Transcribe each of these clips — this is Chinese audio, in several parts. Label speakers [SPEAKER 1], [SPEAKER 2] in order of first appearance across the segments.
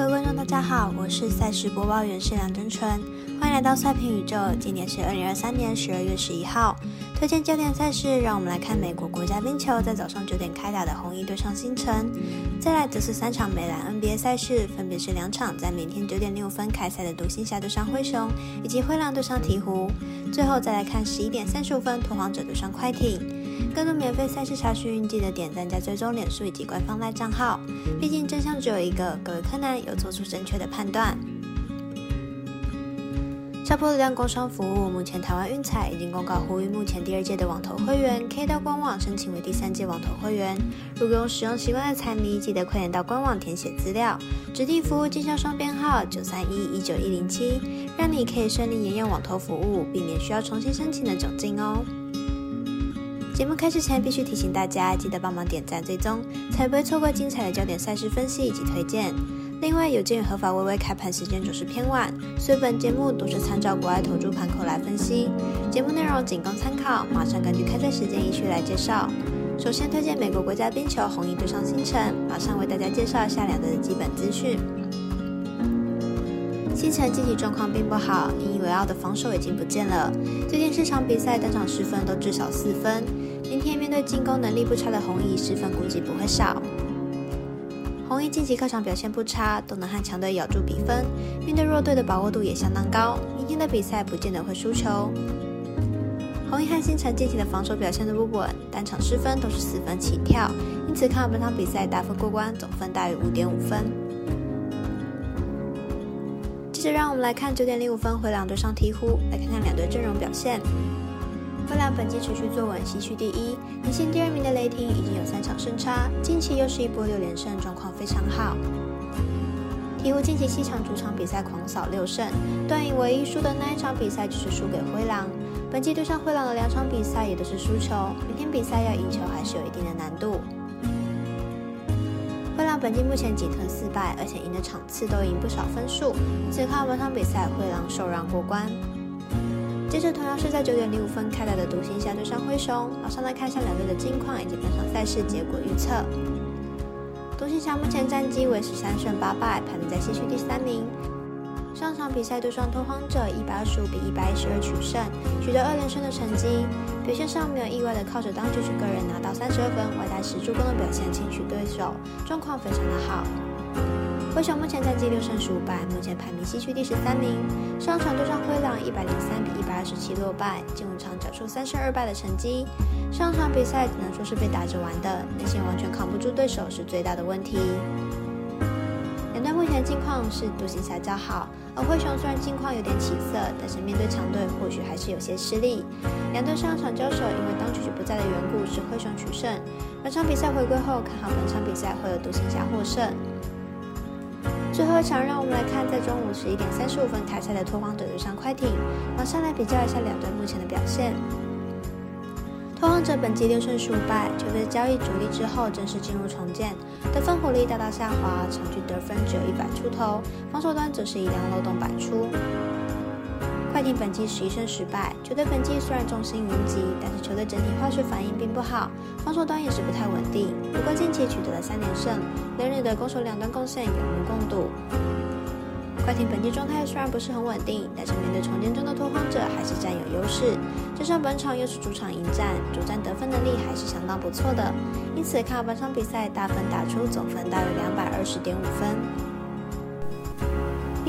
[SPEAKER 1] 各位观众，大家好，我是赛事播报员是梁真纯，欢迎来到赛评宇宙。今天是二零二三年十二月十一号，推荐焦点赛事，让我们来看美国国家冰球在早上九点开打的红衣对上星辰，再来则是三场美兰 NBA 赛事，分别是两场在明天九点六分开赛的独行侠对上灰熊，以及灰狼对上鹈鹕，最后再来看十一点三十五分拓荒者对上快艇。更多免费赛事查询，记得点赞加追踪脸书以及官方赖账号。毕竟真相只有一个，各位柯南有做出正确的判断。下坡流量工商服务，目前台湾运彩已经公告呼吁，目前第二届的网投会员可以到官网申请为第三届网投会员。如果有使用习惯的彩迷，记得快点到官网填写资料，指定服务经销商编号九三一一九一零七，让你可以顺利沿用网投服务，避免需要重新申请的窘境哦。节目开始前，必须提醒大家，记得帮忙点赞、追踪，才不会错过精彩的焦点赛事分析以及推荐。另外，有鉴于合法微微开盘时间总是偏晚，所以本节目都是参照国外投注盘口来分析。节目内容仅供参考，马上根据开赛时间依序来介绍。首先推荐美国国家冰球红衣对上星辰，马上为大家介绍一下两队的基本资讯。星辰近期状况并不好，引以为傲的防守已经不见了。最近四场比赛单场失分都至少四分。明天面对进攻能力不差的红衣，失分估计不会少。红衣近期客场表现不差，都能和强队咬住比分，面对弱队的把握度也相当高。明天的比赛不见得会输球。红衣和星辰近期的防守表现都不稳，单场失分都是四分起跳，因此看好本场比赛大分过关，总分大于五点五分。接着，让我们来看九点零五分回两对上鹈鹕，来看看两队阵容表现。灰狼本季持续坐稳西区第一，领先第二名的雷霆已经有三场胜差，近期又是一波六连胜，状况非常好。鹈鹕近期七场主场比赛狂扫六胜，断影唯一输的那一场比赛就是输给灰狼。本季对上灰狼的两场比赛也都是输球，明天比赛要赢球还是有一定的难度。灰狼本季目前仅吞四败，而且赢的场次都赢不少分数。只看本场比赛，灰狼受让过关。接着同样是在九点零五分开打的独行侠对上灰熊，马上来看一下两队的近况以及本场赛事结果预测。独行侠目前战绩为十三胜八败，排名在西区第三名。上场比赛对上拓荒者，一百二十五比一百一十二取胜，取得二连胜的成绩。表现上没有意外的，靠着当局局个人拿到三十二分、外带十助攻的表现，轻取对手，状况非常的好。灰熊目前战绩六胜十五败，目前排名西区第十三名。上场对上灰狼，一百零三比一百二十七落败，近五场缴出三胜二败的成绩。上场比赛只能说是被打着玩的，内线完全扛不住对手是最大的问题。两队目前近况是独行侠较好，而灰熊虽然近况有点起色，但是面对强队或许还是有些吃力。两队上场交手，因为当局局不在的缘故，是灰熊取胜。本场比赛回归后，看好本场比赛会有独行侠获胜。最后一场，让我们来看在中午十一点三十五分开赛的拓荒者对上快艇，马上来比较一下两队目前的表现。拓荒者本季六胜十五败，球队交易主力之后正式进入重建，得分火力大大下滑，场均得分只有一百出头，防守端则是一样漏洞百出。快艇本季十一胜十败，球队本季虽然众星云集，但是球队整体化学反应并不好，防守端也是不太稳定。不过近期取得了三连胜，连日的攻守两端贡献有目共睹。快艇本季状态虽然不是很稳定，但是面对重建中的拓荒者还是占有优势。加上本场又是主场迎战，主战得分能力还是相当不错的。因此看好本场比赛大分打出总分大约两百二十点五分。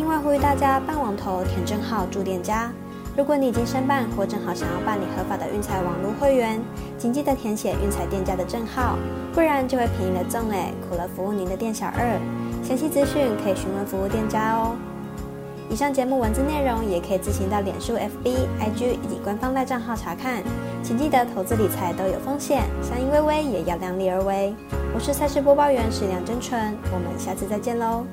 [SPEAKER 1] 另外呼吁大家办网投填证号注店家。如果你已经申办或正好想要办理合法的运彩网络会员，请记得填写运彩店家的证号，不然就会便宜了赠哎，苦了服务您的店小二。详细资讯可以询问服务店家哦。以上节目文字内容也可以自行到脸书、FB、IG 以及官方赖账号查看。请记得投资理财都有风险，相依微微也要量力而为。我是赛事播报员史梁真纯，我们下次再见喽。